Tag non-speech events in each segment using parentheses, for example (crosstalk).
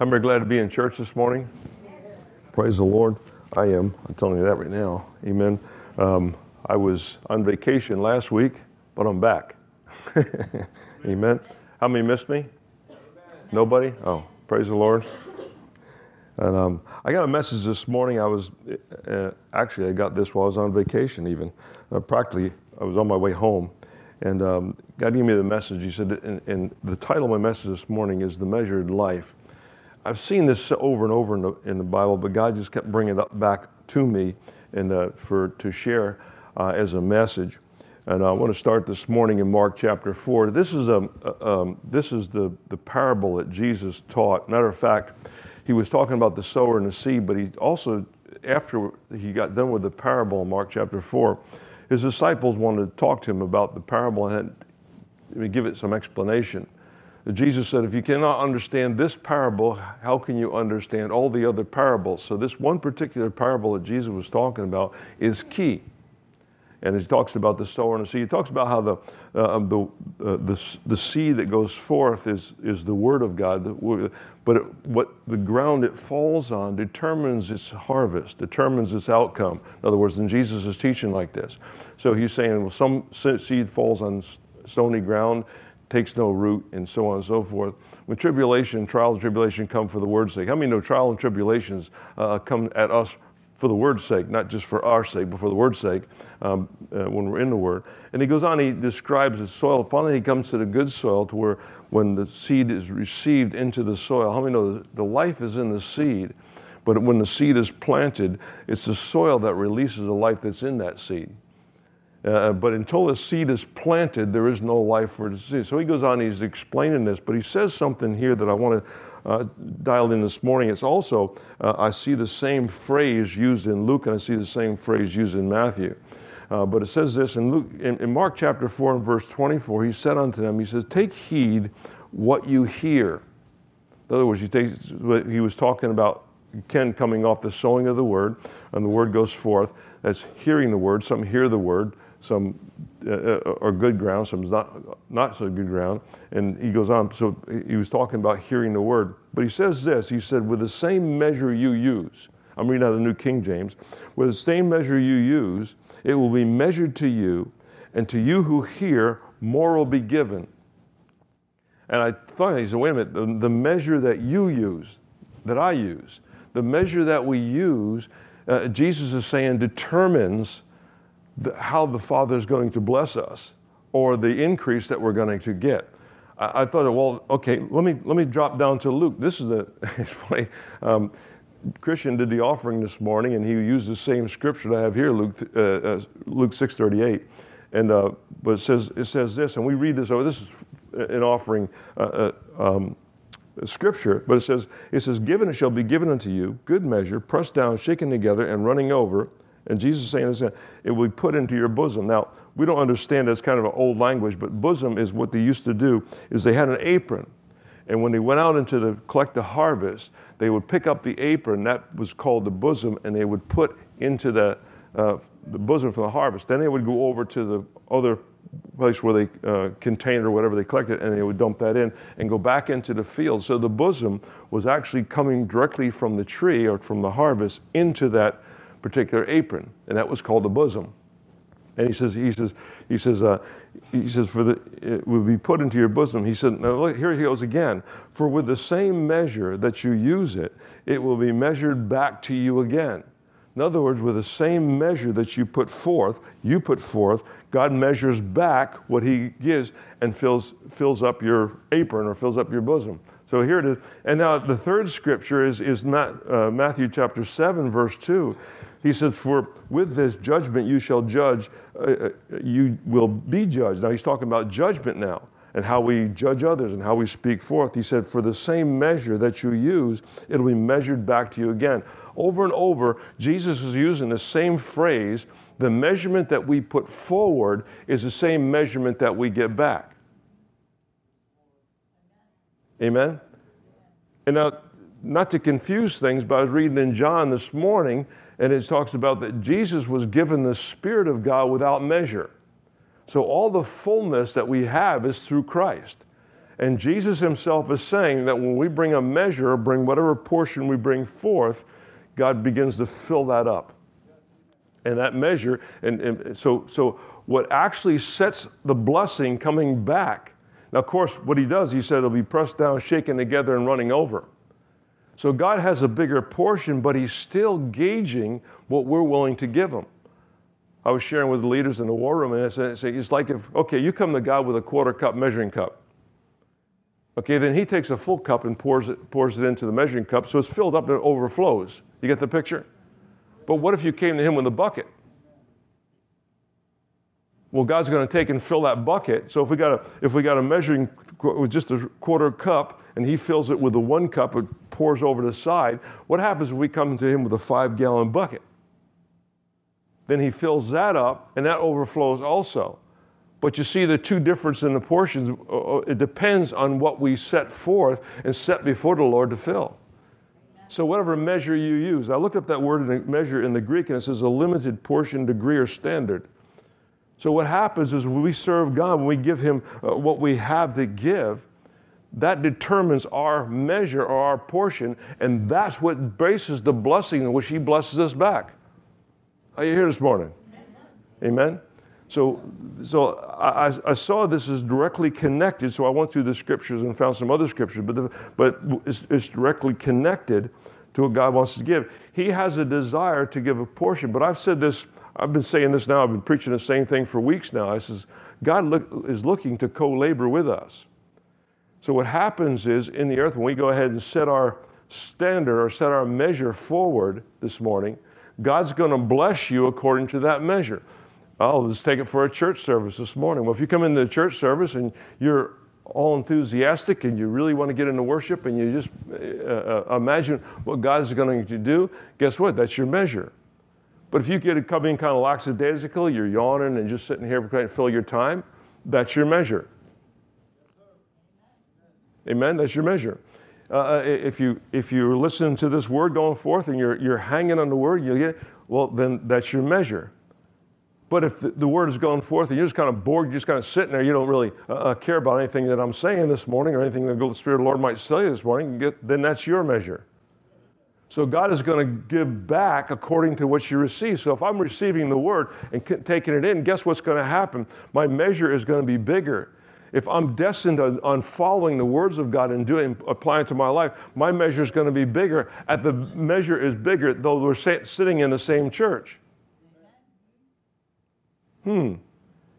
How many are glad to be in church this morning? Praise the Lord. I am. I'm telling you that right now. Amen. Um, I was on vacation last week, but I'm back. (laughs) Amen. How many missed me? Nobody? Oh, praise the Lord. And um, I got a message this morning. I was uh, actually I got this while I was on vacation. Even uh, practically, I was on my way home, and um, God gave me the message. He said, and, and, the title of my message this morning is "The Measured Life." I've seen this over and over in the, in the Bible, but God just kept bringing it back to me and uh, for to share uh, as a message. And I want to start this morning in Mark chapter four. This is a um, this is the the parable that Jesus taught. Matter of fact, he was talking about the sower and the seed, but he also after he got done with the parable in Mark chapter four, his disciples wanted to talk to him about the parable and give it some explanation. Jesus said, if you cannot understand this parable, how can you understand all the other parables? So, this one particular parable that Jesus was talking about is key. And he talks about the sower and the seed. He talks about how the, uh, the, uh, the, the seed that goes forth is, is the word of God. But it, what the ground it falls on determines its harvest, determines its outcome. In other words, then Jesus is teaching like this. So he's saying, well, some seed falls on stony ground takes no root, and so on and so forth. When tribulation, trial and tribulation come for the word's sake, how many know trial and tribulations uh, come at us for the word's sake, not just for our sake, but for the word's sake um, uh, when we're in the word. And he goes on, he describes the soil. Finally, he comes to the good soil to where when the seed is received into the soil, how many know the life is in the seed? But when the seed is planted, it's the soil that releases the life that's in that seed. Uh, but until the seed is planted, there is no life for the seed. So he goes on, he's explaining this, but he says something here that I want to uh, dial in this morning. It's also, uh, I see the same phrase used in Luke and I see the same phrase used in Matthew. Uh, but it says this in, Luke, in, in Mark chapter 4 and verse 24, he said unto them, he says, Take heed what you hear. In other words, take, he was talking about Ken coming off the sowing of the word, and the word goes forth. That's hearing the word. Some hear the word, some uh, uh, are good ground, some's not, not so good ground. And he goes on, so he was talking about hearing the word. But he says this he said, with the same measure you use, I'm reading out of the New King James, with the same measure you use, it will be measured to you, and to you who hear, more will be given. And I thought, he said, wait a minute, the, the measure that you use, that I use, the measure that we use, uh, Jesus is saying determines the, how the Father is going to bless us or the increase that we're going to get. I, I thought, well, okay, let me, let me drop down to Luke. This is the, (laughs) it's funny. Um, Christian did the offering this morning, and he used the same scripture that I have here, Luke, uh, uh, Luke 6:38, and uh, but it says it says this, and we read this over. This is an offering uh, uh, um, scripture, but it says it says, "Given it shall be given unto you, good measure, pressed down, shaken together, and running over." And Jesus is saying this, it will be put into your bosom. Now, we don't understand that's kind of an old language, but bosom is what they used to do, is they had an apron. And when they went out into the collect the harvest, they would pick up the apron, that was called the bosom, and they would put into the, uh, the bosom for the harvest. Then they would go over to the other place where they uh, contained or whatever they collected, and they would dump that in and go back into the field. So the bosom was actually coming directly from the tree or from the harvest into that particular apron, and that was called a bosom. And he says, he says, he says, uh, he says, for the it will be put into your bosom. He said, now look, here he goes again. For with the same measure that you use it, it will be measured back to you again. In other words, with the same measure that you put forth, you put forth, God measures back what He gives and fills, fills up your apron or fills up your bosom. So here it is. And now the third scripture is, is Matt, uh, Matthew chapter 7, verse 2. He says, For with this judgment you shall judge, uh, uh, you will be judged. Now he's talking about judgment now and how we judge others and how we speak forth. He said, For the same measure that you use, it'll be measured back to you again. Over and over, Jesus is using the same phrase. The measurement that we put forward is the same measurement that we get back. Amen? And now, not to confuse things, but I was reading in John this morning and it talks about that Jesus was given the Spirit of God without measure. So all the fullness that we have is through Christ. And Jesus himself is saying that when we bring a measure, bring whatever portion we bring forth, God begins to fill that up. And that measure, and, and so, so what actually sets the blessing coming back. Now, of course, what he does, he said it'll be pressed down, shaken together, and running over. So God has a bigger portion, but he's still gauging what we're willing to give him. I was sharing with the leaders in the war room, and I said, it's like if, okay, you come to God with a quarter cup measuring cup. Okay, then he takes a full cup and pours it, pours it into the measuring cup, so it's filled up and it overflows. You get the picture? But what if you came to him with a bucket? Well, God's going to take and fill that bucket. So if we got a if we got a measuring with just a quarter cup and he fills it with the one cup, it pours over the side. What happens if we come to him with a five gallon bucket? Then he fills that up and that overflows also. But you see the two difference in the portions. Uh, uh, it depends on what we set forth and set before the Lord to fill. So whatever measure you use, I looked up that word measure in the Greek and it says a limited portion, degree, or standard. So what happens is when we serve God, when we give Him uh, what we have to give, that determines our measure or our portion, and that's what bases the blessing in which He blesses us back. Are you here this morning? Amen. So, so I, I, saw this as directly connected. So I went through the scriptures and found some other scriptures, but, the, but it's, it's directly connected to what God wants to give. He has a desire to give a portion, but I've said this, I've been saying this now, I've been preaching the same thing for weeks now. I says, God look, is looking to co labor with us. So what happens is in the earth, when we go ahead and set our standard or set our measure forward this morning, God's going to bless you according to that measure. Oh, let's take it for a church service this morning. Well, if you come into the church service and you're all enthusiastic and you really want to get into worship and you just uh, uh, imagine what God is going to do, guess what? That's your measure. But if you get come in kind of lackadaisical, you're yawning and just sitting here trying to fill your time, that's your measure. Amen? That's your measure. Uh, uh if, you, if you're listening to this word going forth and you're, you're hanging on the word, you get, well, then that's your measure. But if the, the word is going forth and you're just kind of bored, you're just kind of sitting there, you don't really uh, uh care about anything that I'm saying this morning or anything that the Spirit of the Lord might say this morning, get, then that's your measure. So God is going to give back according to what you receive. So if I'm receiving the word and taking it in, guess what's going to happen? My measure is going to be bigger. If I'm destined on, on following the words of God and doing applying to my life, my measure is going to be bigger. At the measure is bigger, though we're sitting in the same church. Hmm.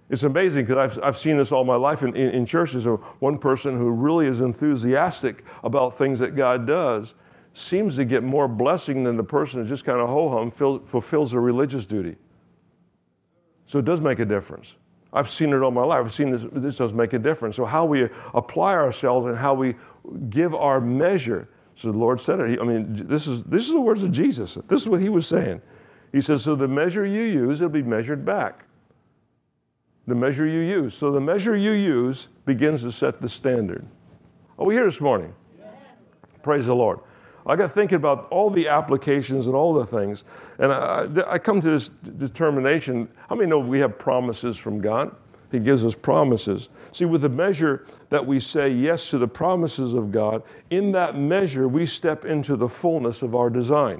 It's amazing because I've, I've seen this all my life in, in, in churches. One person who really is enthusiastic about things that God does seems to get more blessing than the person who just kind of ho hum fulfills a religious duty. So it does make a difference. I've seen it all my life. I've seen this, this does make a difference. So, how we apply ourselves and how we give our measure. So, the Lord said it. I mean, this is, this is the words of Jesus. This is what he was saying. He says, So the measure you use, it'll be measured back the measure you use. So the measure you use begins to set the standard. Are we here this morning? Praise the Lord. I got thinking about all the applications and all the things, and I, I come to this determination. How many know we have promises from God? He gives us promises. See, with the measure that we say yes to the promises of God, in that measure we step into the fullness of our design.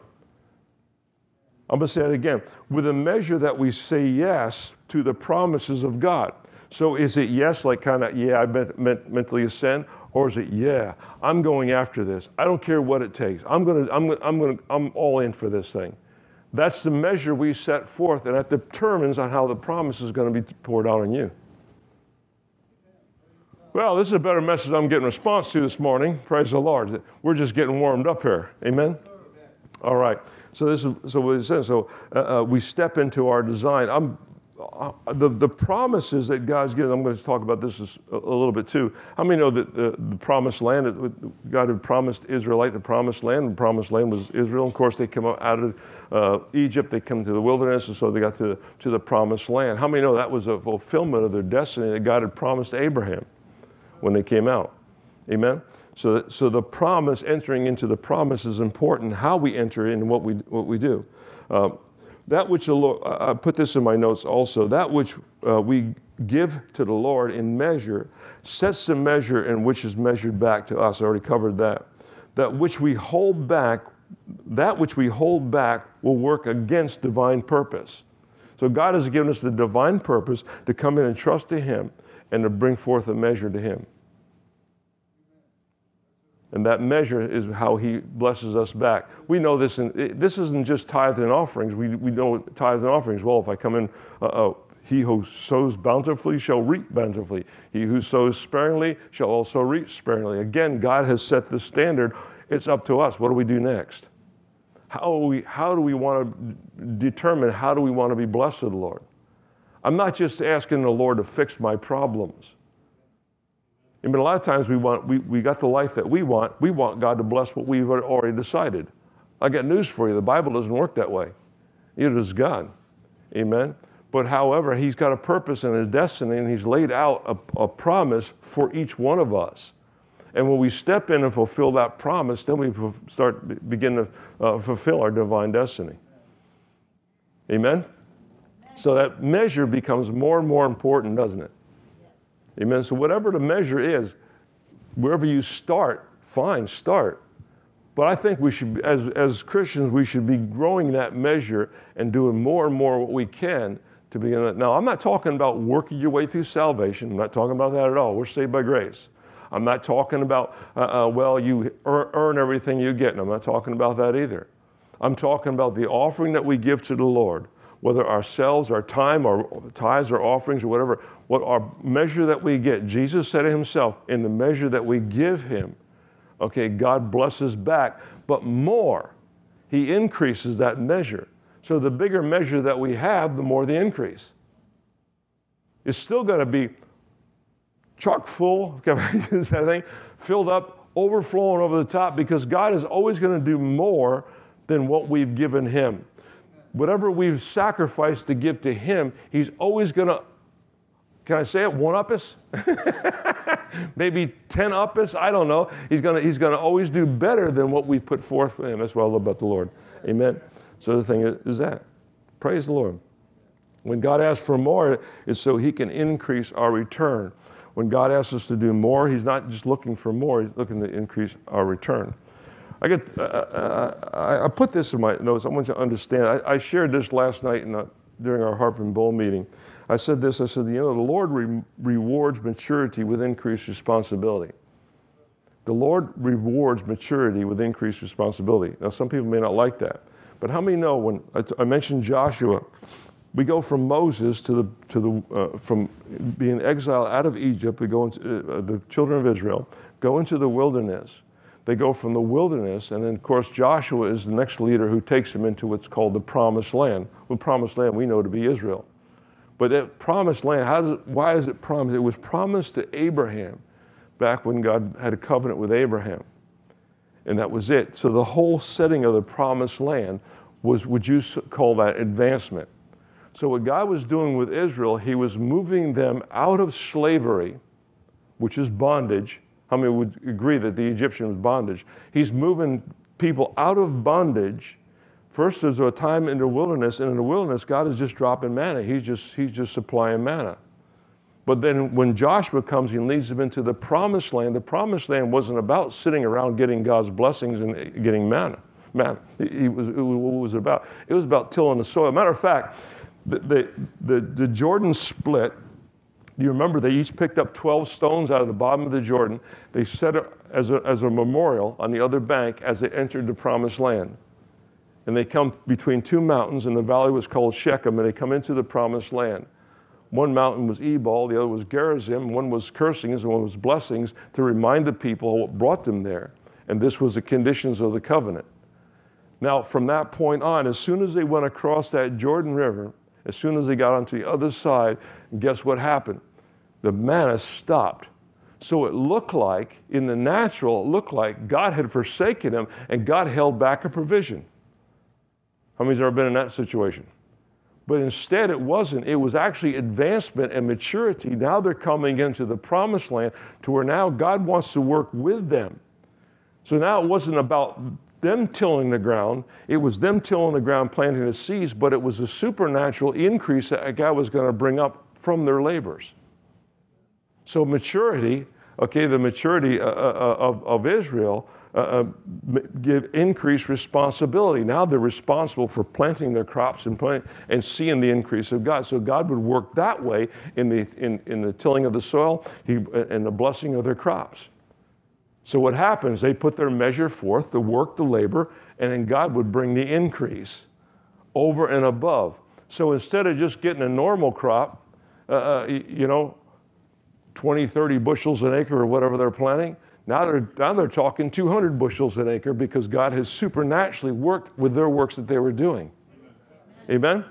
I'm going to say it again. With a measure that we say yes to the promises of God. So is it yes, like kind of, yeah, I meant, meant, mentally ascend? Or is it, yeah, I'm going after this. I don't care what it takes. I'm going to, I'm going to, I'm going I'm all in for this thing. That's the measure we set forth, and that determines on how the promise is going to be poured out on you. Well, this is a better message I'm getting response to this morning. Praise the Lord. We're just getting warmed up here. Amen? All right. So this is so what it says. So uh, uh, we step into our design. I'm uh, the, the promises that God's given, I'm going to talk about this a, a little bit too. How many know that the, the promised land, God had promised Israelite the promised land, the promised land was Israel. Of course, they come out of uh, Egypt, they come to the wilderness, and so they got to, to the promised land. How many know that was a fulfillment of their destiny that God had promised Abraham when they came out? Amen? So, so the promise, entering into the promise is important, how we enter in and what we, what we do. Uh, that which the Lord, I put this in my notes also, that which uh, we give to the Lord in measure sets the measure in which is measured back to us. I already covered that. That which we hold back, that which we hold back will work against divine purpose. So God has given us the divine purpose to come in and trust to Him and to bring forth a measure to Him. And that measure is how he blesses us back. We know this, this isn't just tithes and offerings. We, we know tithes and offerings. Well, if I come in, uh, uh, he who sows bountifully shall reap bountifully. He who sows sparingly shall also reap sparingly. Again, God has set the standard. It's up to us. What do we do next? How, we, how do we want to determine how do we want to be blessed Lord? I'm not just asking the Lord to fix my problems. I mean, a lot of times we want, we, we got the life that we want. We want God to bless what we've already decided. I got news for you. The Bible doesn't work that way. It is God. Amen. But however, He's got a purpose and a destiny, and He's laid out a, a promise for each one of us. And when we step in and fulfill that promise, then we start begin to uh, fulfill our divine destiny. Amen. So that measure becomes more and more important, doesn't it? Amen. So, whatever the measure is, wherever you start, fine, start. But I think we should, as, as Christians, we should be growing that measure and doing more and more what we can to begin it. Now, I'm not talking about working your way through salvation. I'm not talking about that at all. We're saved by grace. I'm not talking about, uh, uh, well, you earn everything you get. And I'm not talking about that either. I'm talking about the offering that we give to the Lord whether ourselves, our time, our tithes our offerings or whatever, what our measure that we get. Jesus said it himself, in the measure that we give him, okay, God blesses back, but more. He increases that measure. So the bigger measure that we have, the more the increase. It's still going to be chock full, (laughs) can I use that thing? Filled up, overflowing over the top, because God is always going to do more than what we've given Him whatever we've sacrificed to give to Him, He's always going to, can I say it, one up us? (laughs) Maybe 10 up us? I don't know. He's going to he's gonna always do better than what we put forth for Him. That's what I love about the Lord. Amen. So the thing is, is that. Praise the Lord. When God asks for more, it's so He can increase our return. When God asks us to do more, He's not just looking for more, He's looking to increase our return. I get, uh, uh, I put this in my notes. I want you to understand. I, I shared this last night a, during our Harp and Bowl meeting. I said this. I said, you know, the Lord re- rewards maturity with increased responsibility. The Lord rewards maturity with increased responsibility. Now, some people may not like that, but how many know when I, t- I mentioned Joshua? We go from Moses to the to the uh, from being exiled out of Egypt. We go into uh, the children of Israel go into the wilderness they go from the wilderness, and then, of course, Joshua is the next leader who takes them into what's called the promised land. Well, promised land we know to be Israel. But that promised land, how does it, why is it promised? It was promised to Abraham back when God had a covenant with Abraham. And that was it. So the whole setting of the promised land was, would you call that advancement? So what God was doing with Israel, he was moving them out of slavery, which is bondage, how many would agree that the Egyptian was bondage? He's moving people out of bondage. First, there's a time in the wilderness, and in the wilderness, God is just dropping manna. He's just, he's just supplying manna. But then when Joshua comes, he leads them into the promised land. The promised land wasn't about sitting around getting God's blessings and getting manna. Man, it was, it was, what was it about? It was about tilling the soil. Matter of fact, the, the, the, the Jordan split you remember they each picked up 12 stones out of the bottom of the Jordan. They set it as a, as a memorial on the other bank as they entered the promised land. And they come between two mountains, and the valley was called Shechem, and they come into the promised land. One mountain was Ebal, the other was Gerizim, one was cursings, and one was blessings to remind the people what brought them there. And this was the conditions of the covenant. Now, from that point on, as soon as they went across that Jordan River, as soon as they got onto the other side, guess what happened? The manna stopped. So it looked like, in the natural, it looked like God had forsaken him and God held back a provision. How many's ever been in that situation? But instead, it wasn't. It was actually advancement and maturity. Now they're coming into the promised land to where now God wants to work with them. So now it wasn't about them tilling the ground, it was them tilling the ground, planting the seeds, but it was a supernatural increase that God was going to bring up from their labors. So, maturity, okay, the maturity uh, uh, uh of, of Israel uh, uh give increased responsibility. Now they're responsible for planting their crops and, plant, and seeing the increase of God. So God would work that way in the, in, in the tilling of the soil he, and the blessing of their crops. So what happens, they put their measure forth, the work, the labor, and then God would bring the increase over and above. So instead of just getting a normal crop, uh, you know, 20, 30 bushels an acre or whatever they're planting, now they're, now they're talking 200 bushels an acre because God has supernaturally worked with their works that they were doing. Amen? Amen?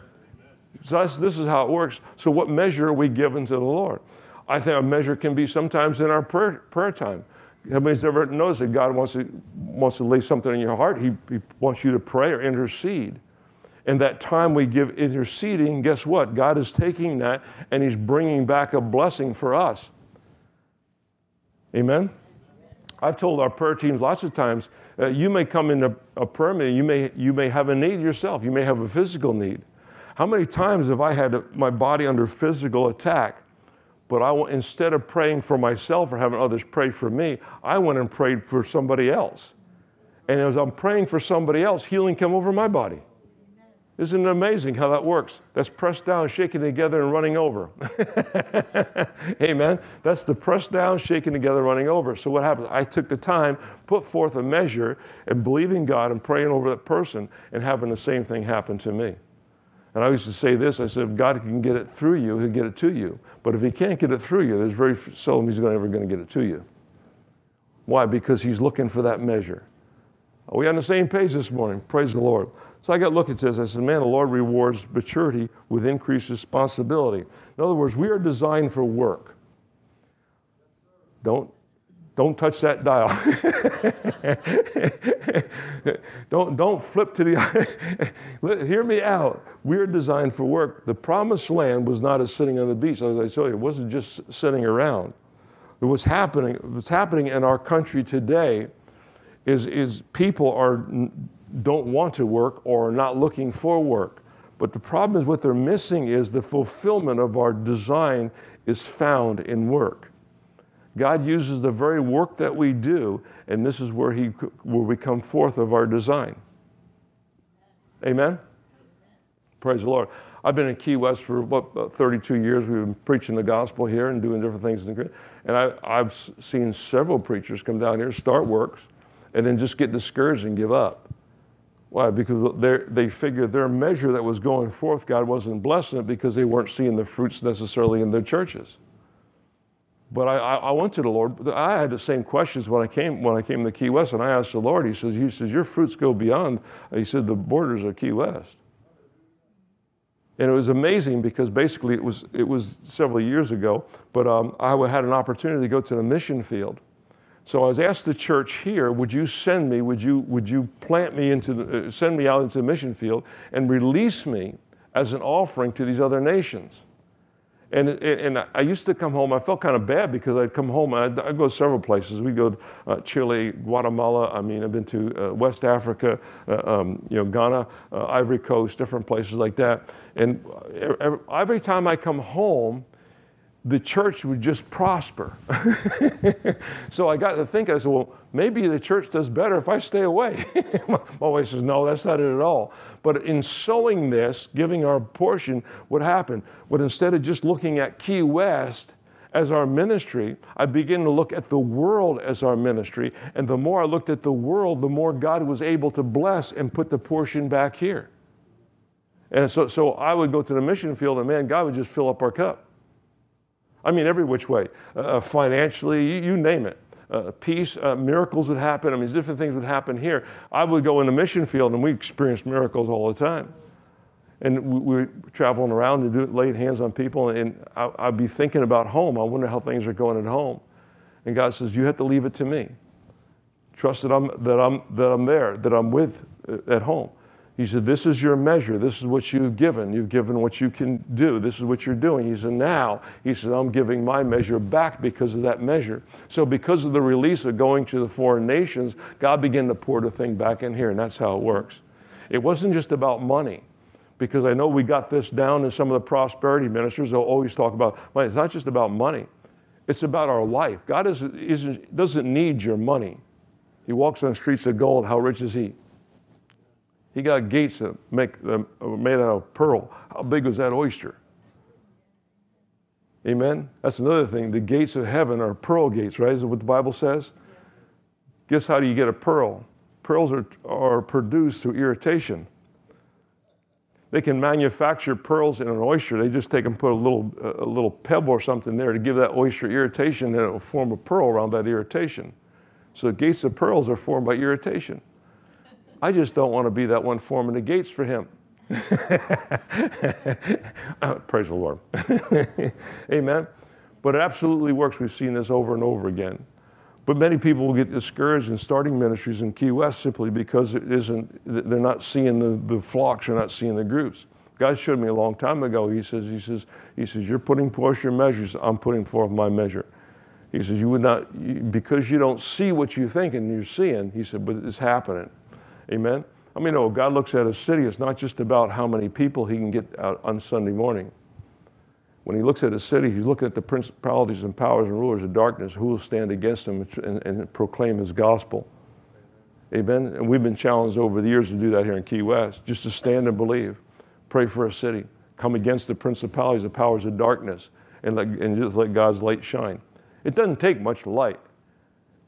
So this is how it works. So, what measure are we given to the Lord? I think a measure can be sometimes in our prayer, prayer time. Everybody's ever noticed that God wants to, wants to lay something in your heart? He, he wants you to pray or intercede. And that time we give interceding, guess what? God is taking that and He's bringing back a blessing for us. Amen? I've told our prayer teams lots of times, uh, you may come into a prayer meeting, you may, you may have a need yourself, you may have a physical need. How many times have I had my body under physical attack? But I, instead of praying for myself or having others pray for me, I went and prayed for somebody else. And as I'm praying for somebody else, healing came over my body. Isn't it amazing how that works? That's pressed down, shaken together, and running over. (laughs) Amen. That's the pressed down, shaken together, running over. So what happens? I took the time, put forth a measure, and believing God and praying over that person, and having the same thing happen to me. And I used to say this I said, if God can get it through you, He'll get it to you. But if He can't get it through you, there's very seldom He's ever going to get it to you. Why? Because He's looking for that measure. Are we on the same page this morning? Praise the Lord. So I got to look at this. I said, man, the Lord rewards maturity with increased responsibility. In other words, we are designed for work. Don't, don't touch that dial. (laughs) don't, don't flip to the. (laughs) Hear me out. We are designed for work. The promised land was not as sitting on the beach, as I told you. It wasn't just sitting around. What's happening, what's happening in our country today is, is people are don't want to work or are not looking for work. But the problem is what they're missing is the fulfillment of our design is found in work. God uses the very work that we do, and this is where, he, where we come forth of our design. Amen? Praise the Lord. I've been in Key West for what, 32 years. We've been preaching the gospel here and doing different things. And I, I've seen several preachers come down here, start works, and then just get discouraged and give up. Why? Because they figured their measure that was going forth, God wasn't blessing it because they weren't seeing the fruits necessarily in their churches. But I, I, went to the Lord. I had the same questions when I came when I came to Key West, and I asked the Lord. He says, "He says your fruits go beyond." He said the borders of Key West. And it was amazing because basically it was it was several years ago, but um, I had an opportunity to go to the mission field so I was asked the church here, would you send me, would you, would you plant me into the, uh, send me out into the mission field and release me as an offering to these other nations? And, and I used to come home, I felt kind of bad because I'd come home, I'd, I'd go several places. We'd go to uh, Chile, Guatemala, I mean, I've been to uh, West Africa, uh, um, you know, Ghana, uh, Ivory Coast, different places like that. And every, every time I come home, the church would just prosper. (laughs) so I got to think, I said, well, maybe the church does better if I stay away. (laughs) My wife says, no, that's not it at all. But in sowing this, giving our portion, what happened? But instead of just looking at Key West as our ministry, I began to look at the world as our ministry. And the more I looked at the world, the more God was able to bless and put the portion back here. And so, so I would go to the mission field, and man, God would just fill up our cup. I mean, every which way, uh, uh, financially, you, you, name it. Uh, peace, uh, miracles would happen. I mean, different things would happen here. I would go in the mission field and we experienced miracles all the time. And we, we were traveling around and do, laid hands on people, and I, I'd be thinking about home. I wonder how things are going at home. And God says, You have to leave it to me. Trust that I'm, that I'm, that I'm there, that I'm with uh, at home. He said, This is your measure. This is what you've given. You've given what you can do. This is what you're doing. He said, Now, he said, I'm giving my measure back because of that measure. So, because of the release of going to the foreign nations, God began to pour the thing back in here, and that's how it works. It wasn't just about money, because I know we got this down in some of the prosperity ministers. They'll always talk about money. It's not just about money, it's about our life. God is, doesn't need your money. He walks on streets of gold. How rich is he? He got gates that make made out of pearl. How big was that oyster? Amen. That's another thing. The gates of heaven are pearl gates, right? Is what the Bible says? Guess how do you get a pearl? Pearls are, are produced through irritation. They can manufacture pearls in an oyster. They just take and put a little, a little pebble or something there to give that oyster irritation, and it will form a pearl around that irritation. So gates of pearls are formed by irritation. I just don't want to be that one forming the gates for him. (laughs) Praise the Lord. (laughs) Amen. But it absolutely works. We've seen this over and over again. But many people will get discouraged in starting ministries in Key West simply because it isn't, they're not seeing the, the flocks, they're not seeing the groups. God showed me a long time ago. He says, He says, He says, You're putting forth your measures, I'm putting forth my measure. He says, You would not, because you don't see what you think and you're seeing, he said, but it's happening. Amen. I mean, no, God looks at a city, it's not just about how many people he can get out on Sunday morning. When he looks at a city, he's looking at the principalities and powers and rulers of darkness who will stand against him and, and proclaim his gospel. Amen. And we've been challenged over the years to do that here in Key West, just to stand and believe, pray for a city, come against the principalities and powers of darkness, and, let, and just let God's light shine. It doesn't take much light.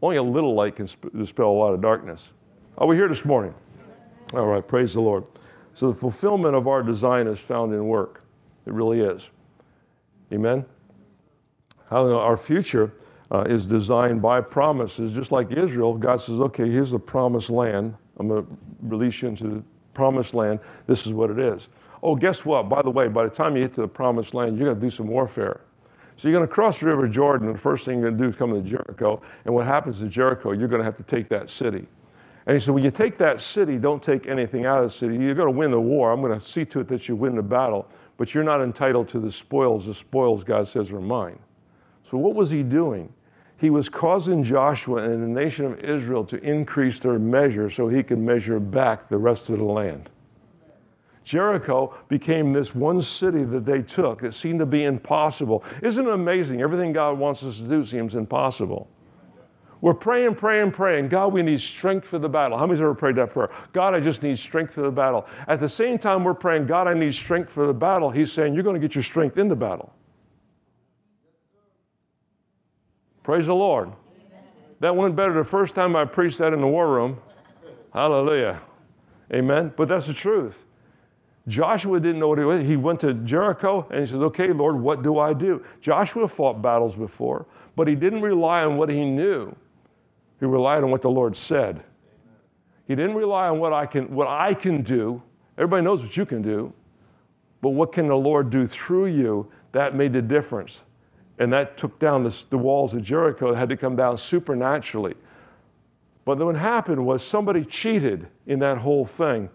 Only a little light can dispel a lot of darkness. Are we here this morning? All right, praise the Lord. So the fulfillment of our design is found in work. It really is. Amen? Our future uh, is designed by promises, just like Israel. God says, okay, here's the promised land. I'm going to release you into the promised land. This is what it is. Oh, guess what? By the way, by the time you get to the promised land, you're going to do some warfare. So you're going to cross the River Jordan, and the first thing you're going to do is come to Jericho. And what happens to Jericho? You're going to have to take that city. And he said, when you take that city, don't take anything out of the city. You're going to win the war. I'm going to see to it that you win the battle, but you're not entitled to the spoils. The spoils, God says, are mine. So what was he doing? He was causing Joshua and the nation of Israel to increase their measure so he could measure back the rest of the land. Jericho became this one city that they took. It seemed to be impossible. Isn't it amazing? Everything God wants us to do seems impossible. We're praying, praying, praying. God, we need strength for the battle. How many's ever prayed that prayer? God, I just need strength for the battle. At the same time, we're praying, God, I need strength for the battle. He's saying, You're going to get your strength in the battle. Praise the Lord. That went better the first time I preached that in the war room. Hallelujah. Amen. But that's the truth. Joshua didn't know what he was. He went to Jericho and he said, Okay, Lord, what do I do? Joshua fought battles before, but he didn't rely on what he knew. He relied on what the Lord said. He didn't rely on what I can, what I can do. Everybody knows what you can do. But what can the Lord do through you? That made the difference. And that took down the, the walls of Jericho. It had to come down supernaturally. But then what happened was somebody cheated in that whole thing.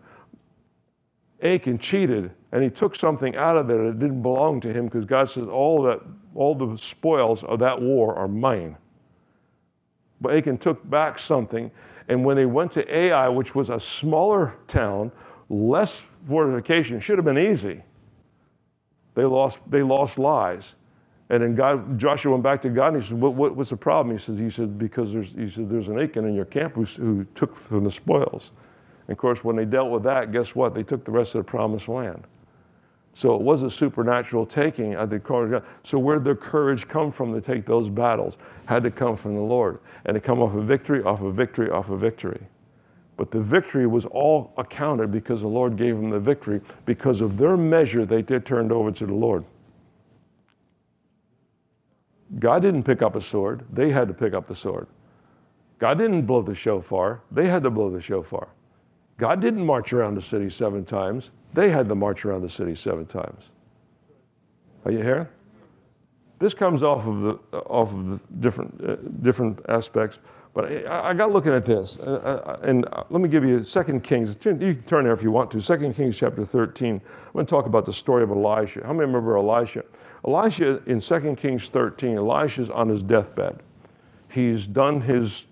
Achan cheated and he took something out of there that didn't belong to him because God says all that all the spoils of that war are mine. But Achan took back something, and when they went to Ai, which was a smaller town, less fortification, should have been easy. They lost, they lost lives. And then God, Joshua went back to God and he said, what, what, What's the problem? He said, he said Because there's, he said, there's an Achan in your camp who, who took from the spoils. And of course, when they dealt with that, guess what? They took the rest of the promised land. So it was a supernatural taking of the courage. God. So where did the courage come from to take those battles? Had to come from the Lord. And to come off of victory, off of victory, off of victory. But the victory was all accounted because the Lord gave them the victory. Because of their measure, they did turned over to the Lord. God didn't pick up a sword, they had to pick up the sword. God didn't blow the shofar, they had to blow the shofar. God didn't march around the city seven times. They had to march around the city seven times. Are you here? This comes off of the, off of the different, uh, different aspects. But I, I, got looking at this, uh, uh and uh, let me give you 2 Kings. You can turn there if you want to. 2 Kings chapter 13. I'm going to talk about the story of Elisha. How many remember Elisha? Elisha in 2 Kings 13, Elisha's on his deathbed. He's done his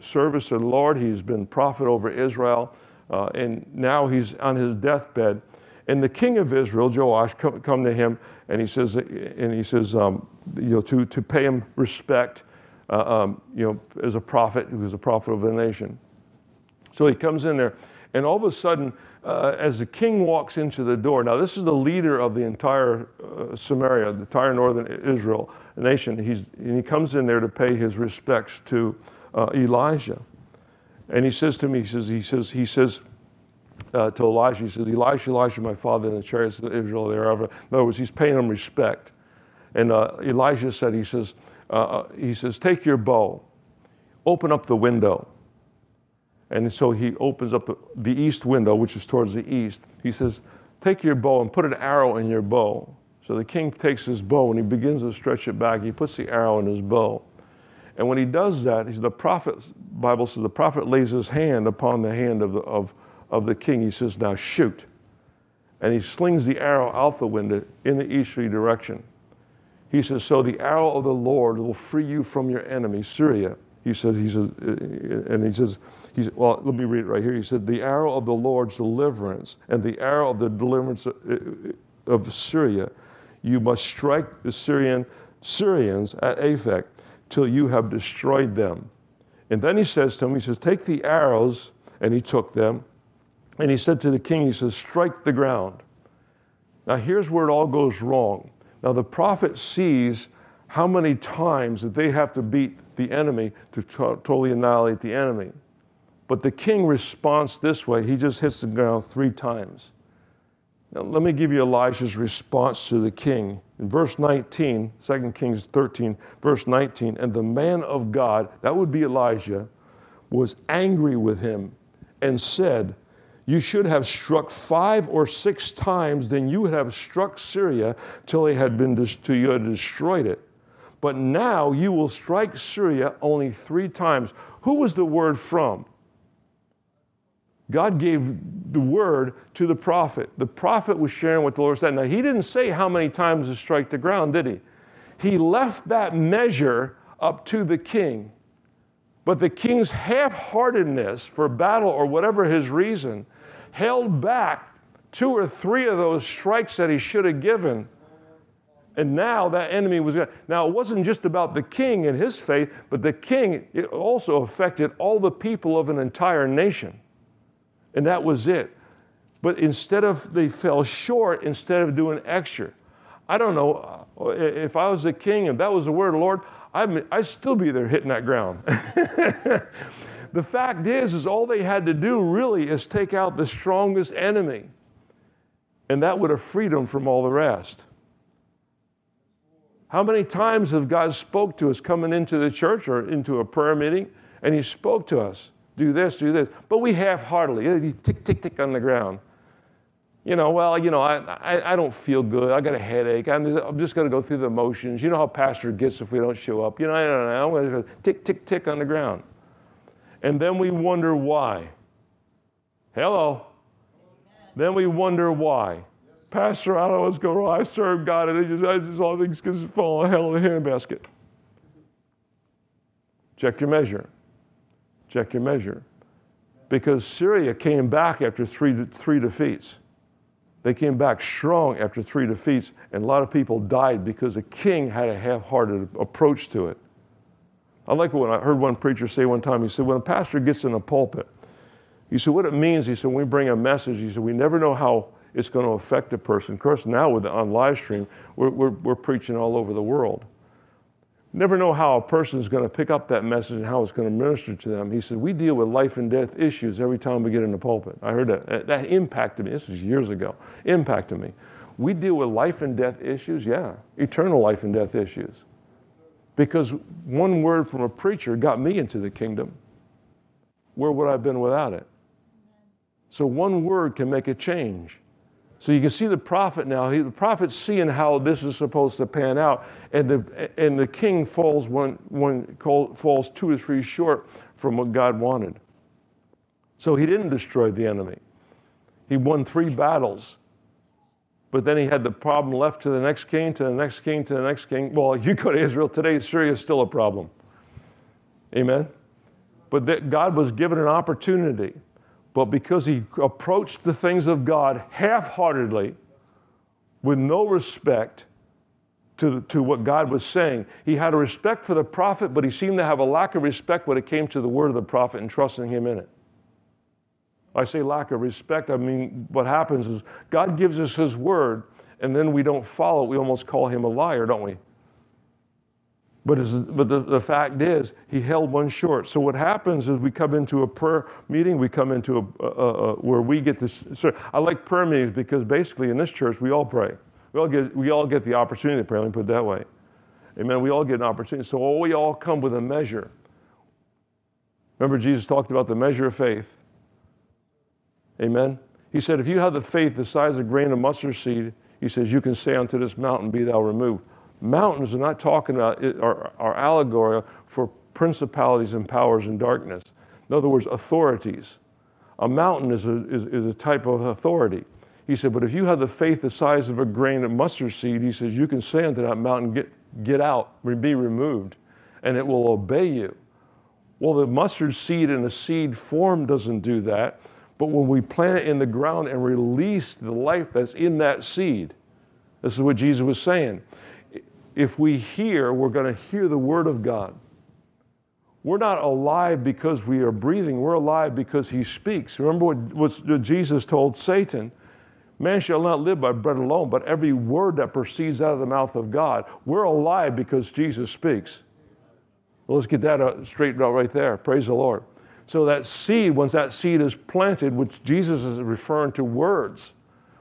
service to the Lord. He's been prophet over Israel Uh, and now he's on his deathbed. And the king of Israel, Joash, come, come to him and he says, and he says, um, you know, to, to pay him respect, uh, um, you know, as a prophet who's a prophet of the nation. So he comes in there, and all of a sudden, uh, as the king walks into the door, now this is the leader of the entire uh, Samaria, the entire northern Israel nation. He's, and he comes in there to pay his respects to uh, Elijah. And he says to me, he says, he says, he says, uh, to Elijah. He says, Elisha, Elisha, my father in the chariots of Israel thereof. In other words, he's paying him respect. And uh, Elijah said, he says, uh, uh, he says, take your bow, open up the window. And so he opens up the, the east window, which is towards the east. He says, take your bow and put an arrow in your bow. So the king takes his bow and he begins to stretch it back. He puts the arrow in his bow. And when he does that, he's the prophet, Bible says the prophet lays his hand upon the hand of the, of, of the king. He says, Now shoot. And he slings the arrow out the window in the easterly direction. He says, So the arrow of the Lord will free you from your enemy, Syria. He says, he says, uh, and he says, he said, well, let me read it right here. He said, The arrow of the Lord's deliverance and the arrow of the deliverance uh, uh, of Syria, you must strike the Syrian Syrians at Aphek till you have destroyed them. And then he says to him, He says, Take the arrows, and he took them and he said to the king, he says, strike the ground. Now here's where it all goes wrong. Now the prophet sees how many times that they have to beat the enemy to totally annihilate the enemy. But the king responds this way. He just hits the ground three times. Now, let me give you Elijah's response to the king. In verse 19, 2 Kings 13, verse 19, and the man of God, that would be Elijah, was angry with him and said, you should have struck five or six times, then you would have struck Syria till they had been till you had destroyed it. But now you will strike Syria only three times. Who was the word from? God gave the word to the prophet. The prophet was sharing what the Lord said. Now, he didn't say how many times to strike the ground, did he? He left that measure up to the king. But the king's half heartedness for battle or whatever his reason held back two or three of those strikes that he should have given. And now that enemy was gone. Now, it wasn't just about the king and his faith, but the king it also affected all the people of an entire nation. And that was it. But instead of, they fell short instead of doing extra. I don't know uh, if I was the king and that was the word of the Lord, I'd, I'd still be there hitting that ground. (laughs) The fact is, is all they had to do really is take out the strongest enemy. And that would have freed them from all the rest. How many times have God spoke to us coming into the church or into a prayer meeting and he spoke to us, do this, do this, but we half-heartedly, tick, tick, tick on the ground. You know, well, you know, I, I, I don't feel good. I got a headache. I'm just, I'm just going to go through the motions. You know how pastor gets if we don't show up. You know, I don't know. I'm going to tick, tick, tick on the ground and then we wonder why. Hello. Then we wonder why. Pastor, I don't know what's going on. I serve God and I just, I just all things just fall hell in the handbasket. Check your measure. Check your measure. Because Syria came back after three, three defeats. They came back strong after three defeats, and a lot of people died because the king had a half hearted approach to it. I like what I heard one preacher say one time. He said, when a pastor gets in a pulpit, he said, what it means, he said, when we bring a message, he said, we never know how it's going to affect a person. Of course, now with on live stream, we're, we're, we're preaching all over the world. Never know how a person is going to pick up that message and how it's going to minister to them. He said, We deal with life and death issues every time we get in the pulpit. I heard that. That impacted me. This was years ago. Impacted me. We deal with life and death issues, yeah, eternal life and death issues because one word from a preacher got me into the kingdom. Where would I have been without it? So one word can make a change. So you can see the prophet now. He, the prophet's seeing how this is supposed to pan out, and the and the king falls one one falls two or three short from what God wanted. So he didn't destroy the enemy. He won three battles but then he had the problem left to the next king, to the next king, to the next king. Well, (laughs) you go to Israel today, Syria is still a problem. Amen? But that God was given an opportunity. But because he approached the things of God half heartedly, with no respect to, to what God was saying, he had a respect for the prophet, but he seemed to have a lack of respect when it came to the word of the prophet and trusting him in it. I say lack of respect, I mean, what happens is God gives us his word, and then we don't follow it. We almost call him a liar, don't we? But, but the, the fact is, he held one short. So what happens is we come into a prayer meeting, we come into a, a, a where we get this. So I like prayer meetings because basically in this church we all pray. We all get, we all get the opportunity to pray, let me put it that way. Amen. We all get an opportunity. So we all come with a measure. Remember, Jesus talked about the measure of faith. Amen. He said, if you have the faith the size of a grain of mustard seed, he says, you can say unto this mountain, be thou removed. Mountains are not talking about, are, are allegory for principalities and powers in darkness. In other words, authorities. A mountain is a, is, is a type of authority. He said, but if you have the faith the size of a grain of mustard seed, he says, you can say unto that mountain, get, get out, be removed, and it will obey you. Well, the mustard seed in a seed form doesn't do that, but when we plant it in the ground and release the life that's in that seed, this is what Jesus was saying if we hear, we're going to hear the Word of God. We're not alive because we are breathing, we're alive because He speaks. Remember what, what Jesus told Satan? Man shall not live by bread alone, but every word that proceeds out of the mouth of God. We're alive because Jesus speaks. Well, let's get that uh, straightened out right there. Praise the Lord. So, that seed, once that seed is planted, which Jesus is referring to words,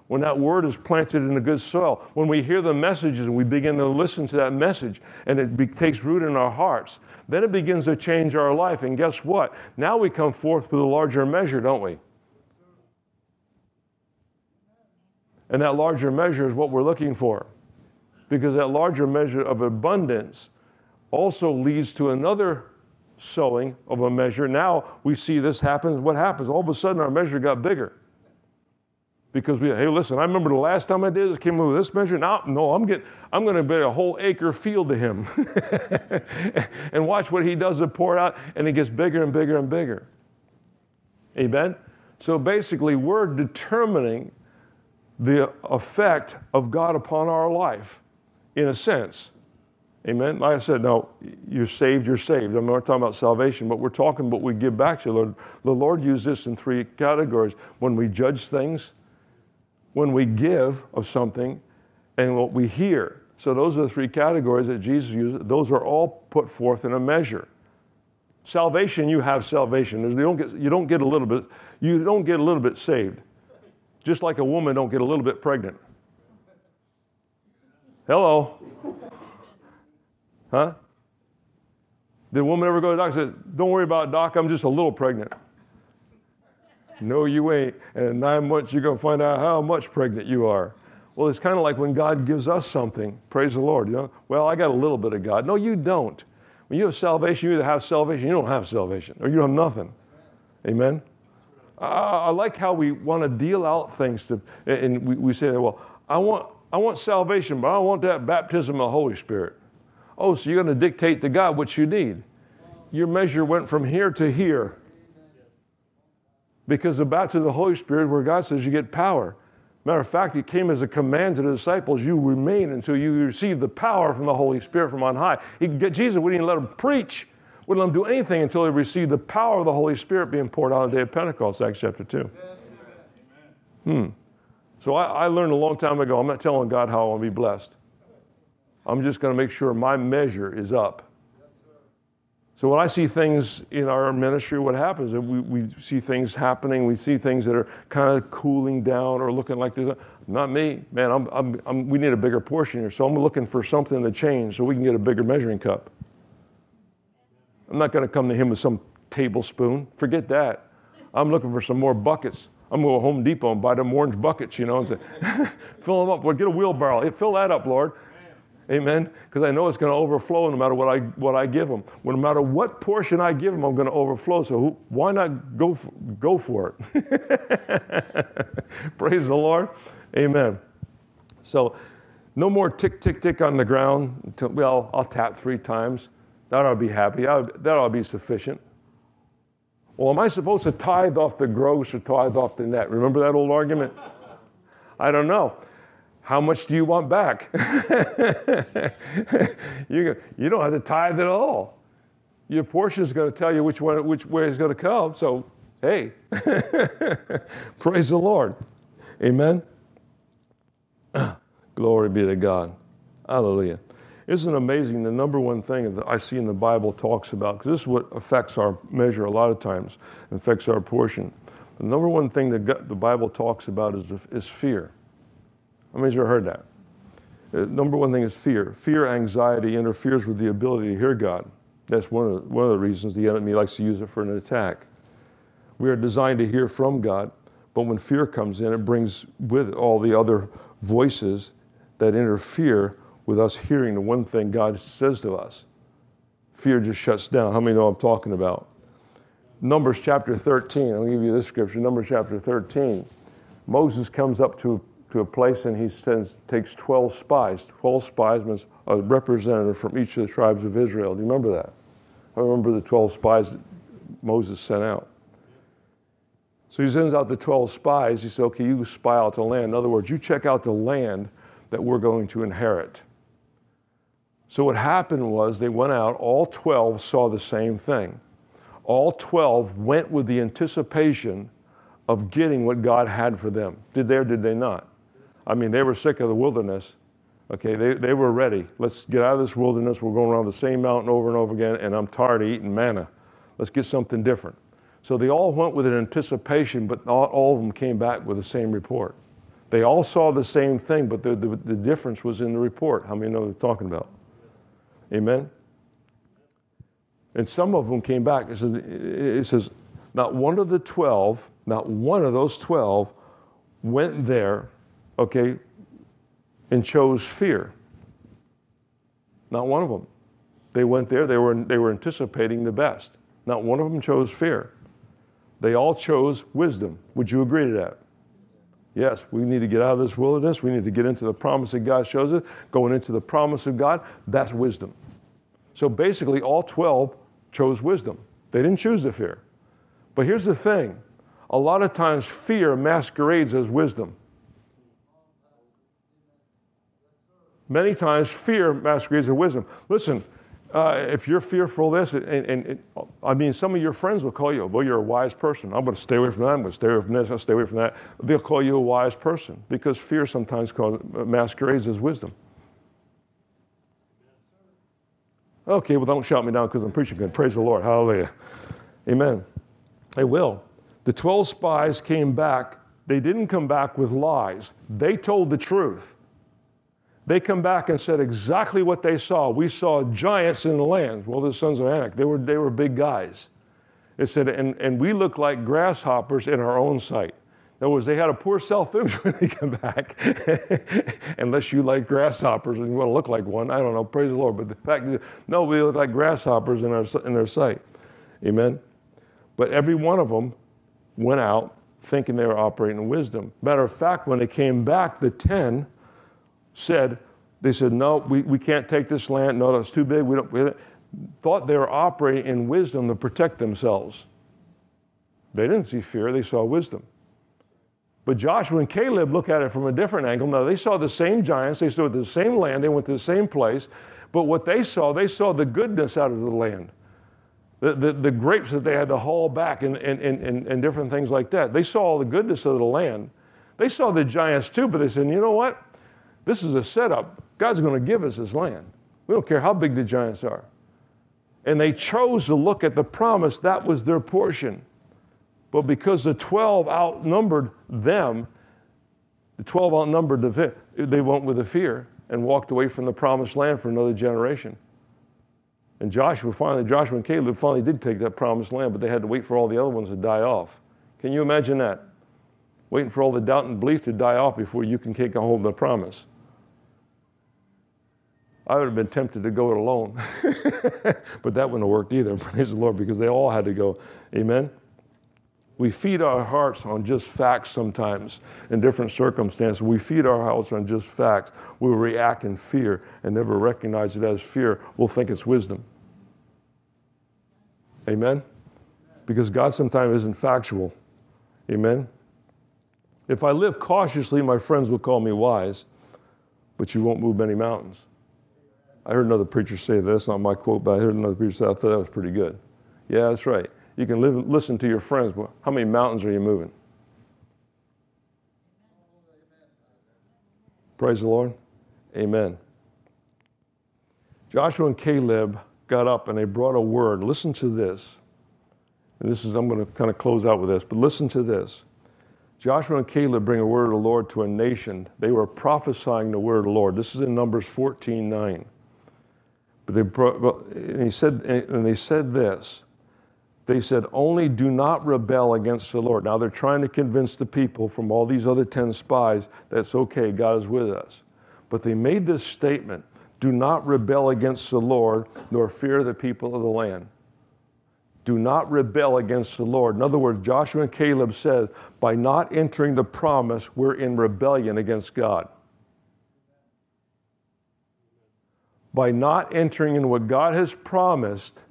when that word is planted in a good soil, when we hear the messages and we begin to listen to that message and it be, takes root in our hearts, then it begins to change our life. And guess what? Now we come forth with a larger measure, don't we? And that larger measure is what we're looking for. Because that larger measure of abundance also leads to another sowing of a measure. Now we see this happen. What happens? All of a sudden, our measure got bigger because we, hey, listen, I remember the last time I did this, came with this measure. Now, no, I'm getting, I'm going to bet a whole acre field to him, (laughs) and watch what he does to pour out, and it gets bigger and bigger and bigger. Amen. So basically, we're determining the effect of God upon our life, in a sense. Amen. Like I said, now you're saved, you're saved. I'm not talking about salvation, but we're talking what we give back to the Lord. The Lord used this in three categories. When we judge things, when we give of something and what we hear. So those are the three categories that Jesus uses. Those are all put forth in a measure. Salvation, you have salvation. You don't get, you don't get a little bit, you don't get a little bit saved. Just like a woman don't get a little bit pregnant. Hello. Huh? Did a woman ever go to the doctor and say, Don't worry about it, doc, I'm just a little pregnant? No, you ain't. And in nine months, you're going to find out how much pregnant you are. Well, it's kind of like when God gives us something. Praise the Lord. You know, well, I got a little bit of God. No, you don't. When you have salvation, you either have salvation, you don't have salvation, or you have nothing. Amen. I like how we want to deal out things to, and we, we say, well, I want, I want salvation, but I want that baptism of the Holy Spirit. Oh, so you're going to dictate to God what you need. Your measure went from here to here. Because the baptism of the Holy Spirit, where God says you get power. Matter of fact, it came as a command to the disciples you remain until you receive the power from the Holy Spirit from on high. He, Jesus wouldn't even let them preach, wouldn't let them do anything until they received the power of the Holy Spirit being poured out on the day of Pentecost, Acts chapter 2. Hmm. So I, I learned a long time ago I'm not telling God how I want to be blessed. I'm just going to make sure my measure is up. So when I see things in our ministry, what happens is we, we see things happening, we see things that are kind of cooling down or looking like this. Not me, man. I'm, I'm, I'm, we need a bigger portion here. So I'm looking for something to change so we can get a bigger measuring cup. I'm not going to come to him with some tablespoon. Forget that. I'm looking for some more buckets. I'm going to Home Depot and buy them orange buckets, you know, and say, (laughs) fill them up. Well, get a wheelbarrow. Fill that up, Lord. Amen? Because I know it's going to overflow no matter what I, what I give them. no matter what portion I give them, I'm going to overflow. So who, why not go for, go for it? (laughs) Praise the Lord. Amen. So no more tick, tick, tick on the ground. Until, well, I'll tap three times. That ought to be happy. That ought, that ought be sufficient. Well, am I supposed to tithe off the gross or tithe off the net? Remember that old argument? I don't know. How much do you want back? (laughs) you, you don't have to tithe at all. Your portion is going to tell you which, one, which way it's going to come. So, hey, (laughs) praise the Lord. Amen. (clears throat) Glory be to God. Hallelujah. Isn't it amazing? The number one thing that I see in the Bible talks about, because this is what affects our measure a lot of times, affects our portion. The number one thing that the Bible talks about is, is fear. How many of you heard that? Uh, number one thing is fear. Fear, anxiety interferes with the ability to hear God. That's one of, the, one of the reasons the enemy likes to use it for an attack. We are designed to hear from God, but when fear comes in, it brings with it all the other voices that interfere with us hearing the one thing God says to us. Fear just shuts down. How many know I'm talking about? Numbers chapter 13. I'll give you this scripture. Numbers chapter 13. Moses comes up to to a place and he sends, takes 12 spies. 12 spies means a representative from each of the tribes of Israel. Do you remember that? I remember the 12 spies that Moses sent out. So he sends out the 12 spies. He said, okay, you spy out the land. In other words, you check out the land that we're going to inherit. So what happened was they went out, all 12 saw the same thing. All 12 went with the anticipation of getting what God had for them. Did they or did they not? I mean, they were sick of the wilderness. Okay, they, they were ready. Let's get out of this wilderness. We're going around the same mountain over and over again, and I'm tired of eating manna. Let's get something different. So they all went with an anticipation, but not all of them came back with the same report. They all saw the same thing, but the, the, the difference was in the report. How many know what they're talking about? Amen? And some of them came back. It says, it says, not one of the 12, not one of those 12 went there okay, and chose fear. Not one of them. They went there, they were, they were anticipating the best. Not one of them chose fear. They all chose wisdom. Would you agree to that? Yes, we need to get out of this wilderness. We need to get into the promise that God shows us. Going into the promise of God, that's wisdom. So basically, all 12 chose wisdom. They didn't choose the fear. But here's the thing a lot of times, fear masquerades as wisdom. Many times, fear masquerades as wisdom. Listen, uh, if you're fearful of this, and, and, and, I mean, some of your friends will call you, well, you're a wise person. I'm going to stay away from that. I'm going to stay away from this. I'll stay away from that. They'll call you a wise person because fear sometimes cause, uh, masquerades as wisdom. Okay, well, don't shout me down because I'm preaching good. Praise the Lord. Hallelujah. Amen. They will. The 12 spies came back. They didn't come back with lies, they told the truth. They come back and said exactly what they saw. We saw giants in the land. Well, the sons of Anak, they were, they were big guys. It said, and, and we look like grasshoppers in our own sight. In other words, they had a poor self image (laughs) when they come back. (laughs) Unless you like grasshoppers and you want to look like one. I don't know, praise the Lord. But the fact is, no, we look like grasshoppers in, our, in their sight. Amen? But every one of them went out thinking they were operating in wisdom. Matter of fact, when they came back, the 10 said, they said, no, we, we can't take this land. No, that's too big. We don't, we thought they were operating in wisdom to protect themselves. They didn't see fear, they saw wisdom. But Joshua and Caleb look at it from a different angle. Now, they saw the same giants, they saw the same land, they went to the same place. But what they saw, they saw the goodness out of the land. The, the, the grapes that they had to haul back and, and, and, and different things like that. They saw all the goodness of the land. They saw the giants too, but they said, you know what? This is a setup. God's going to give us this land. We don't care how big the giants are. And they chose to look at the promise, that was their portion. But because the 12 outnumbered them, the 12 outnumbered the, they went with the fear and walked away from the promised land for another generation. And Joshua finally, Joshua and Caleb finally did take that promised land, but they had to wait for all the other ones to die off. Can you imagine that? Waiting for all the doubt and belief to die off before you can take a hold of the promise. I would have been tempted to go it alone. (laughs) but that wouldn't have worked either, (laughs) praise the Lord, because they all had to go. Amen? We feed our hearts on just facts sometimes in different circumstances. We feed our hearts on just facts. We react in fear and never recognize it as fear. We'll think it's wisdom. Amen? Because God sometimes isn't factual. Amen? If I live cautiously, my friends will call me wise, but you won't move many mountains. I heard another preacher say that. That's not my quote, but I heard another preacher say, I thought that was pretty good. Yeah, that's right. You can live, listen to your friends, but how many mountains are you moving? Praise the Lord. Amen. Joshua and Caleb got up and they brought a word. Listen to this. And this is, I'm going to kind of close out with this, but listen to this. Joshua and Caleb bring a word of the Lord to a nation. They were prophesying the word of the Lord. This is in Numbers 14 9. But they brought, and he said, and they said this. They said, only do not rebel against the Lord. Now they're trying to convince the people from all these other 10 spies that it's okay, God is with us. But they made this statement do not rebel against the Lord, nor fear the people of the land. Do not rebel against the Lord. In other words, Joshua and Caleb said, by not entering the promise, we're in rebellion against God. By not entering in what God has promised,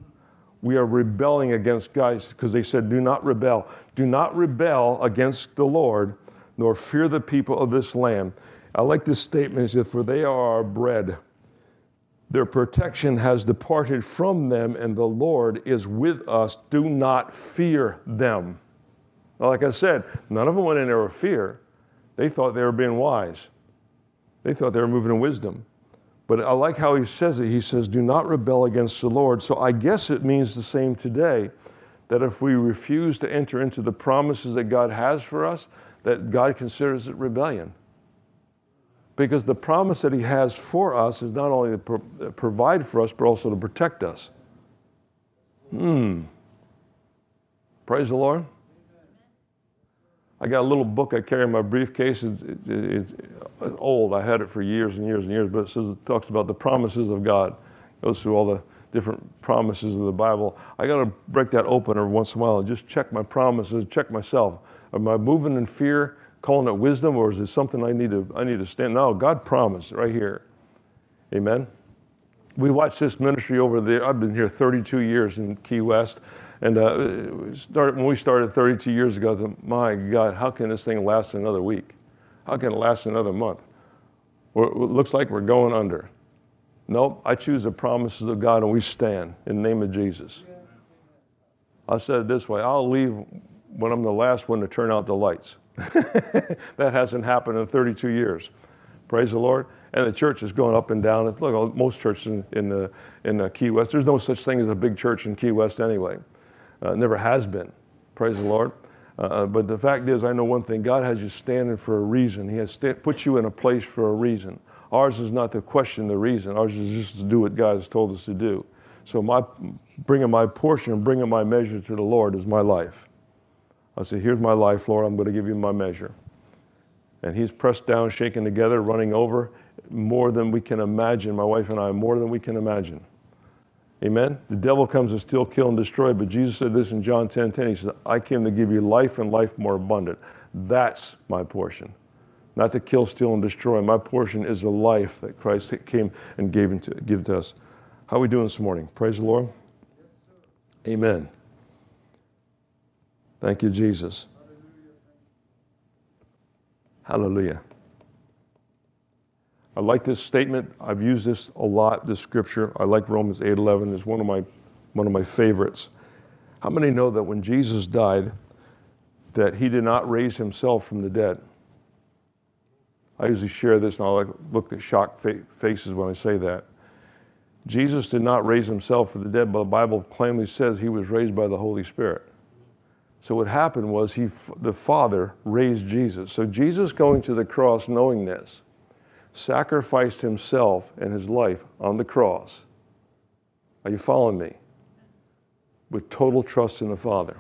we are rebelling against God because they said, Do not rebel. Do not rebel against the Lord, nor fear the people of this land. I like this statement. It says, For they are our bread. Their protection has departed from them, and the Lord is with us. Do not fear them. like I said, none of them went in there with fear. They thought they were being wise, they thought they were moving in wisdom. But I like how he says it. He says, Do not rebel against the Lord. So I guess it means the same today that if we refuse to enter into the promises that God has for us, that God considers it rebellion. Because the promise that He has for us is not only to pro- provide for us, but also to protect us. Hmm. Praise the Lord. I got a little book I carry in my briefcase. It's, it, it's, old. I had it for years and years and years, but it says it talks about the promises of God. It goes through all the different promises of the Bible. I got to break that open every once in a while and just check my promises, check myself. Am I moving in fear? calling it wisdom, or is it something I need to I need to stand? No, God promised right here. Amen. We watched this ministry over there. I've been here 32 years in Key West, and uh, started, when we started 32 years ago, thought, my God, how can this thing last another week? How can it last another month? It looks like we're going under. Nope, I choose the promises of God and we stand in the name of Jesus. I said it this way I'll leave when I'm the last one to turn out the lights. (laughs) that hasn't happened in 32 years. Praise the Lord. And the church is going up and down. It's like most churches in, in, the, in the Key West. There's no such thing as a big church in Key West anyway. Uh, never has been. Praise the Lord. Uh, uh but the fact is, I know one thing God has you standing for a reason. He has put you in a place for a reason. Ours is not to question the reason, ours is just to do what God has told us to do. So, my, bringing my portion, bringing my measure to the Lord is my life. I say, Here's my life, Lord. I'm going to give you my measure. And he's pressed down, shaken together, running over more than we can imagine. My wife and I, more than we can imagine. Amen? The devil comes to steal, kill, and destroy. But Jesus said this in John 10 10. He said, I came to give you life and life more abundant. That's my portion. Not to kill, steal, and destroy. My portion is the life that Christ came and gave to, give to us. How are we doing this morning? Praise the Lord. Amen. Thank you, Jesus. Hallelujah. I like this statement. I've used this a lot, this scripture. I like Romans 8:11. It's one of my one of my favorites. How many know that when Jesus died, that he did not raise himself from the dead? I usually share this and I like look at shocked faces when I say that. Jesus did not raise himself from the dead, but the Bible plainly says he was raised by the Holy Spirit. So what happened was he, the Father raised Jesus. So Jesus going to the cross knowing this, sacrificed himself and his life on the cross. Are you following me? With total trust in the Father.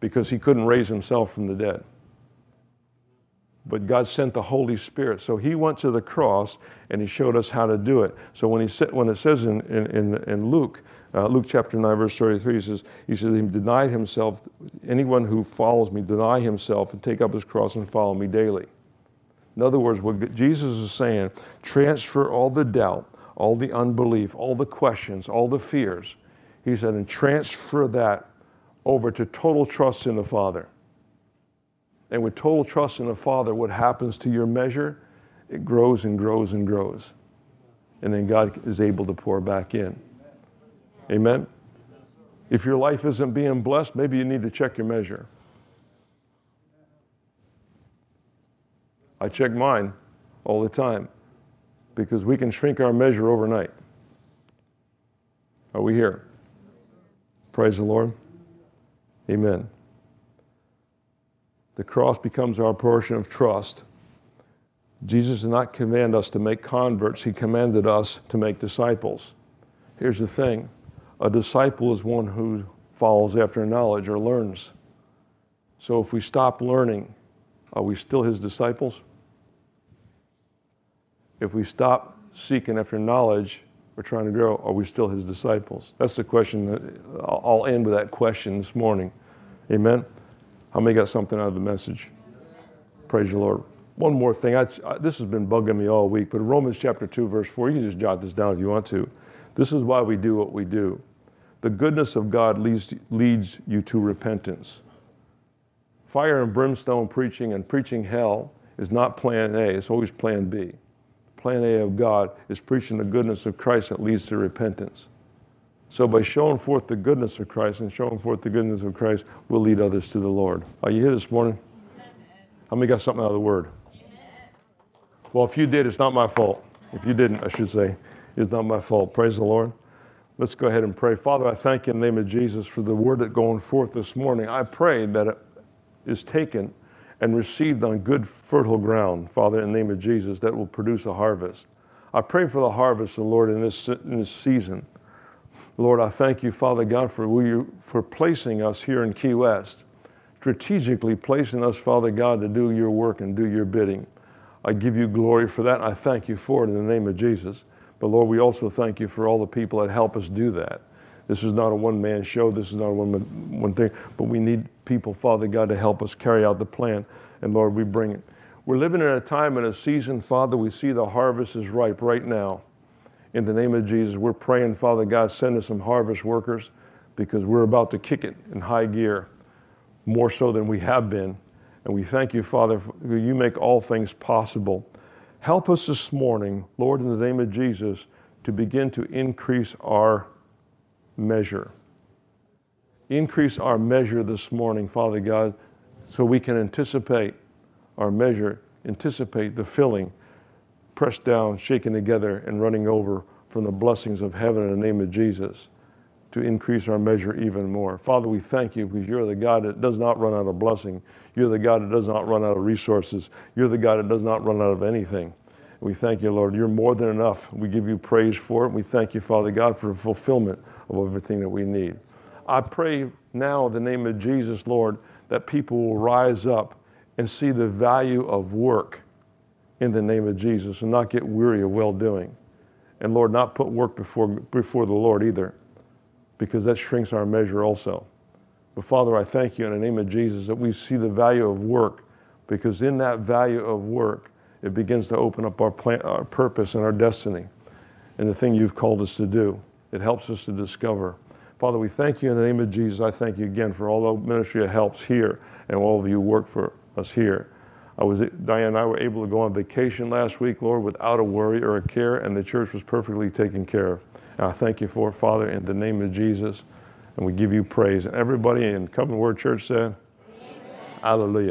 Because he couldn't raise himself from the dead. But God sent the Holy Spirit. So he went to the cross and he showed us how to do it. So when, he said, when it says in, in, in Luke uh, Luke chapter 9, verse 33 he says, He says, He denied himself. Anyone who follows me, deny himself and take up his cross and follow me daily. In other words, what Jesus is saying, transfer all the doubt, all the unbelief, all the questions, all the fears. He said, and transfer that over to total trust in the Father. And with total trust in the Father, what happens to your measure? It grows and grows and grows. And then God is able to pour back in. Amen? If your life isn't being blessed, maybe you need to check your measure. I check mine all the time because we can shrink our measure overnight. Are we here? Praise the Lord. Amen. The cross becomes our portion of trust. Jesus did not command us to make converts, He commanded us to make disciples. Here's the thing a disciple is one who follows after knowledge or learns. So if we stop learning, are we still His disciples? If we stop seeking after knowledge, we're trying to grow, are we still His disciples? That's the question. That, I'll end with that question this morning. Amen. How many got something out of the message? Praise the Lord. One more thing. I, this has been bugging me all week, but Romans chapter 2, verse 4, you can just jot this down if you want to. This is why we do what we do. The goodness of God leads, leads you to repentance. Fire and brimstone preaching and preaching hell is not plan A, it's always plan B. Plan A of God is preaching the goodness of Christ that leads to repentance. So by showing forth the goodness of Christ and showing forth the goodness of Christ, we'll lead others to the Lord. Are you here this morning? How many got something out of the word? Well, if you did, it's not my fault. If you didn't, I should say, it's not my fault. Praise the Lord. Let's go ahead and pray. Father, I thank you in the name of Jesus for the word that going forth this morning. I pray that it is taken and received on good, fertile ground, Father, in the name of Jesus, that will produce a harvest. I pray for the harvest, Lord, in this, in this season. Lord, I thank you, Father God, for, you, for placing us here in Key West, strategically placing us, Father God, to do your work and do your bidding. I give you glory for that. I thank you for it in the name of Jesus. But Lord, we also thank you for all the people that help us do that. This is not a one man show, this is not a one, one thing, but we need people, Father God, to help us carry out the plan. And Lord, we bring it. We're living in a time and a season, Father, we see the harvest is ripe right now. In the name of Jesus, we're praying, Father God, send us some harvest workers because we're about to kick it in high gear, more so than we have been. And we thank you, Father, you make all things possible. Help us this morning, Lord, in the name of Jesus, to begin to increase our measure. Increase our measure this morning, Father God, so we can anticipate our measure, anticipate the filling pressed down, shaken together, and running over from the blessings of heaven in the name of Jesus to increase our measure even more. Father, we thank you because you're the God that does not run out of blessing. You're the God that does not run out of resources. You're the God that does not run out of anything. We thank you, Lord. You're more than enough. We give you praise for it. We thank you, Father God, for fulfillment of everything that we need. I pray now in the name of Jesus, Lord, that people will rise up and see the value of work in the name of Jesus and not get weary of well doing. And Lord, not put work before, before the Lord either, because that shrinks our measure also. But Father, I thank you in the name of Jesus that we see the value of work, because in that value of work, it begins to open up our, plan, our purpose and our destiny and the thing you've called us to do. It helps us to discover. Father, we thank you in the name of Jesus. I thank you again for all the ministry of helps here and all of you work for us here. I was, Diane and I were able to go on vacation last week, Lord, without a worry or a care, and the church was perfectly taken care of. And I thank you for it, Father, in the name of Jesus, and we give you praise. And everybody in Covenant Word Church said, Amen. Hallelujah.